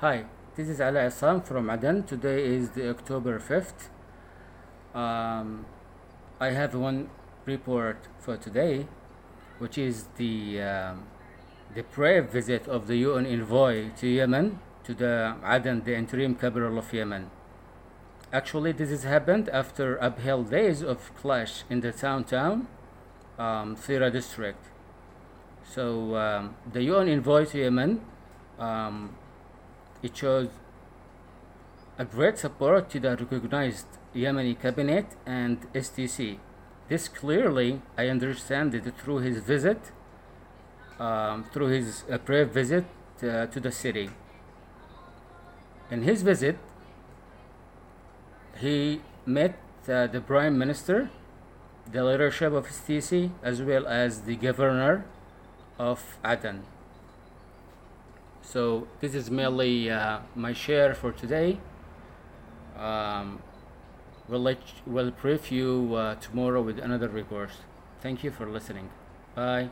Hi, this is Ali Assam from Aden. Today is the October 5th. Um, I have one report for today, which is the um, the brave visit of the UN envoy to Yemen, to the Aden, the interim capital of Yemen. Actually, this has happened after uphill days of clash in the downtown um, Thira district. So um, the UN envoy to Yemen, um, it shows a great support to the recognized Yemeni cabinet and STC. This clearly, I understand it through his visit, um, through his uh, brave visit uh, to the city. In his visit, he met uh, the prime minister, the leadership of STC, as well as the governor of Aden. So this is merely uh, my share for today. Um, we'll let we'll brief you uh, tomorrow with another report. Thank you for listening. Bye.